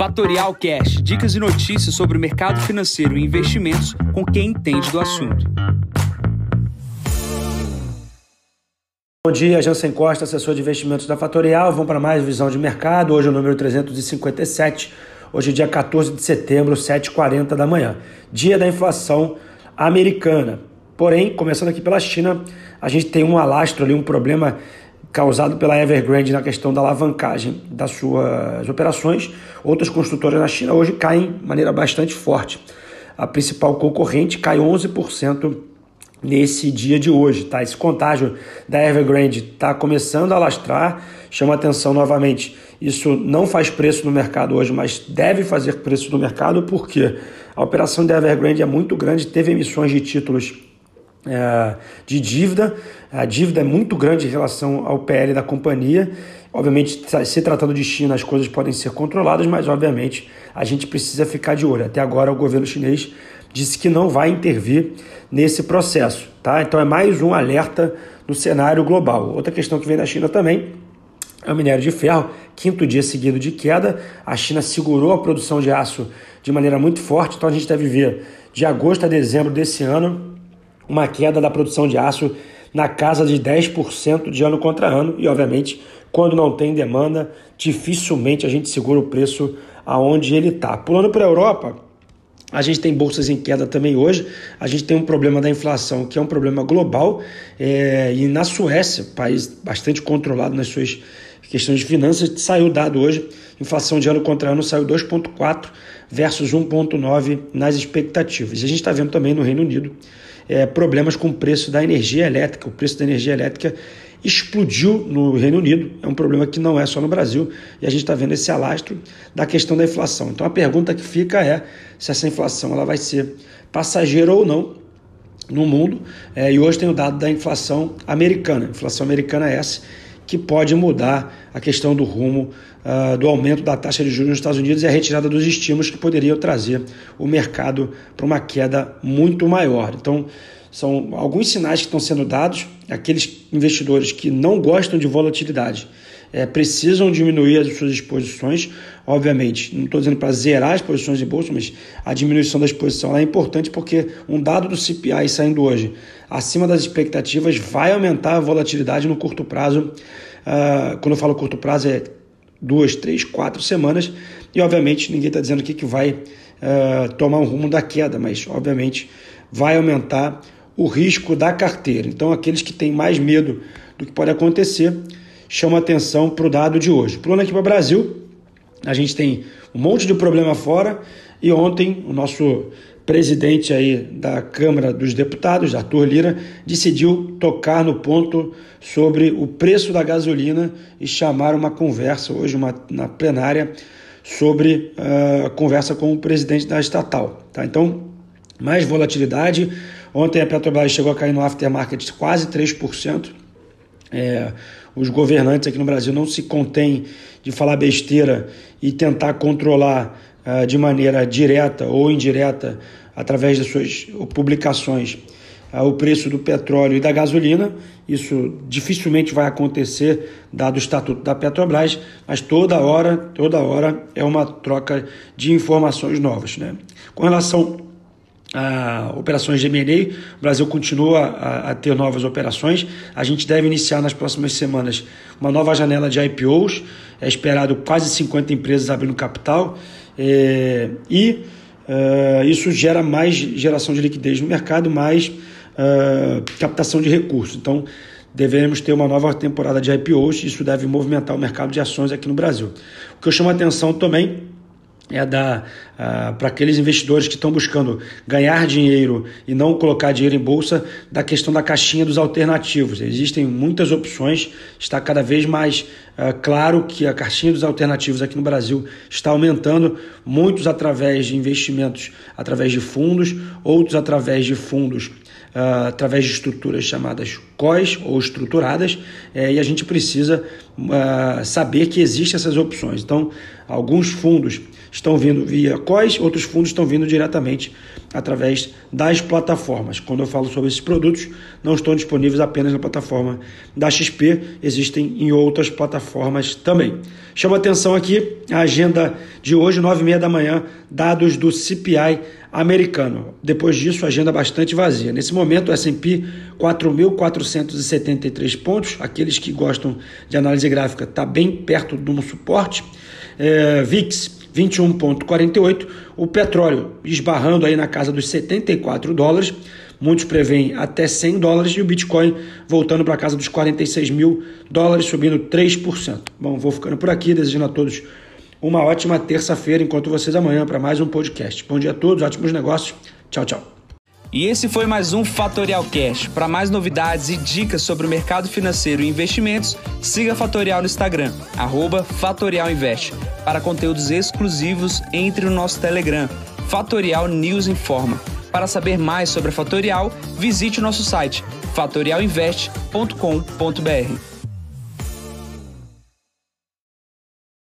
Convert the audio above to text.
Fatorial Cash, dicas e notícias sobre o mercado financeiro e investimentos com quem entende do assunto. Bom dia, Jansen Costa, assessor de investimentos da Fatorial. Vamos para mais visão de mercado. Hoje é o número 357. Hoje é dia 14 de setembro, 7h40 da manhã. Dia da inflação americana. Porém, começando aqui pela China, a gente tem um alastro ali, um problema causado pela Evergrande na questão da alavancagem das suas operações. Outras construtoras na China hoje caem de maneira bastante forte. A principal concorrente cai 11% nesse dia de hoje. Tá? Esse contágio da Evergrande está começando a alastrar, chama atenção novamente. Isso não faz preço no mercado hoje, mas deve fazer preço no mercado porque a operação da Evergrande é muito grande, teve emissões de títulos é, de dívida. A dívida é muito grande em relação ao PL da companhia. Obviamente, se tratando de China, as coisas podem ser controladas, mas obviamente a gente precisa ficar de olho. Até agora, o governo chinês disse que não vai intervir nesse processo. Tá? Então, é mais um alerta no cenário global. Outra questão que vem da China também é o minério de ferro, quinto dia seguido de queda. A China segurou a produção de aço de maneira muito forte, então a gente deve ver de agosto a dezembro desse ano uma queda da produção de aço na casa de 10% de ano contra ano e, obviamente, quando não tem demanda, dificilmente a gente segura o preço aonde ele está. Pulando para a Europa, a gente tem bolsas em queda também hoje. A gente tem um problema da inflação, que é um problema global. É, e na Suécia, país bastante controlado nas suas questões de finanças, saiu dado hoje. Inflação de ano contra ano saiu 2,4 versus 1,9 nas expectativas. E a gente está vendo também no Reino Unido é, problemas com o preço da energia elétrica. O preço da energia elétrica explodiu no Reino Unido, é um problema que não é só no Brasil, e a gente está vendo esse alastro da questão da inflação. Então a pergunta que fica é se essa inflação ela vai ser passageira ou não no mundo, é, e hoje tem o dado da inflação americana. Inflação americana é essa que pode mudar a questão do rumo uh, do aumento da taxa de juros nos Estados Unidos e a retirada dos estímulos que poderiam trazer o mercado para uma queda muito maior. Então, são alguns sinais que estão sendo dados. Aqueles investidores que não gostam de volatilidade é, precisam diminuir as suas exposições. Obviamente, não estou dizendo para zerar as posições de bolsa, mas a diminuição da exposição é importante porque um dado do CPI saindo hoje acima das expectativas vai aumentar a volatilidade no curto prazo. Uh, quando eu falo curto prazo, é duas, três, quatro semanas. E obviamente ninguém está dizendo aqui que vai uh, tomar um rumo da queda, mas obviamente vai aumentar o risco da carteira. Então, aqueles que têm mais medo do que pode acontecer chama atenção para o dado de hoje. Pulando aqui para o Brasil, a gente tem um monte de problema fora e ontem o nosso presidente aí da Câmara dos Deputados, Arthur Lira, decidiu tocar no ponto sobre o preço da gasolina e chamar uma conversa hoje uma, na plenária sobre a uh, conversa com o presidente da estatal. Tá? Então, mais volatilidade. Ontem a Petrobras chegou a cair no aftermarket quase 3%. É, os governantes aqui no Brasil não se contêm de falar besteira e tentar controlar uh, de maneira direta ou indireta, através das suas publicações, uh, o preço do petróleo e da gasolina. Isso dificilmente vai acontecer, dado o estatuto da Petrobras, mas toda hora, toda hora é uma troca de informações novas. Né? Com relação a operações de M&A, o Brasil continua a, a, ter novas operações. A gente deve iniciar nas próximas semanas uma nova janela de IPOs. É esperado quase 50 empresas abrindo capital é, e é, isso gera mais geração de liquidez no mercado, mais é, captação de recursos. Então, devemos ter uma nova temporada de IPOs. Isso deve movimentar o mercado de ações aqui no Brasil. O que eu chamo a atenção também é dar para aqueles investidores que estão buscando ganhar dinheiro e não colocar dinheiro em bolsa, da questão da caixinha dos alternativos. Existem muitas opções, está cada vez mais uh, claro que a caixinha dos alternativos aqui no Brasil está aumentando, muitos através de investimentos, através de fundos, outros através de fundos, uh, através de estruturas chamadas COIs ou estruturadas, é, e a gente precisa uh, saber que existem essas opções. Então, alguns fundos estão vindo via COIs, outros fundos estão vindo diretamente através das plataformas. Quando eu falo sobre esses produtos, não estão disponíveis apenas na plataforma da XP, existem em outras plataformas também. Chama atenção aqui a agenda de hoje, 9h30 da manhã, dados do CPI americano. Depois disso, agenda bastante vazia. Nesse momento, o S&P 4.473 pontos. Aqueles que gostam de análise gráfica está bem perto de um suporte. É, VIX 21,48. O petróleo esbarrando aí na casa dos 74 dólares. Muitos preveem até 100 dólares e o Bitcoin voltando para a casa dos 46 mil dólares, subindo 3%. Bom, vou ficando por aqui, desejando a todos uma ótima terça-feira. Enquanto vocês amanhã para mais um podcast. Bom dia a todos, ótimos negócios. Tchau, tchau. E esse foi mais um Fatorial Cash. Para mais novidades e dicas sobre o mercado financeiro e investimentos, siga Fatorial no Instagram, @fatorialinvest. Para conteúdos exclusivos, entre no nosso Telegram, Fatorial News Informa. Para saber mais sobre a Fatorial, visite o nosso site fatorialinvest.com.br.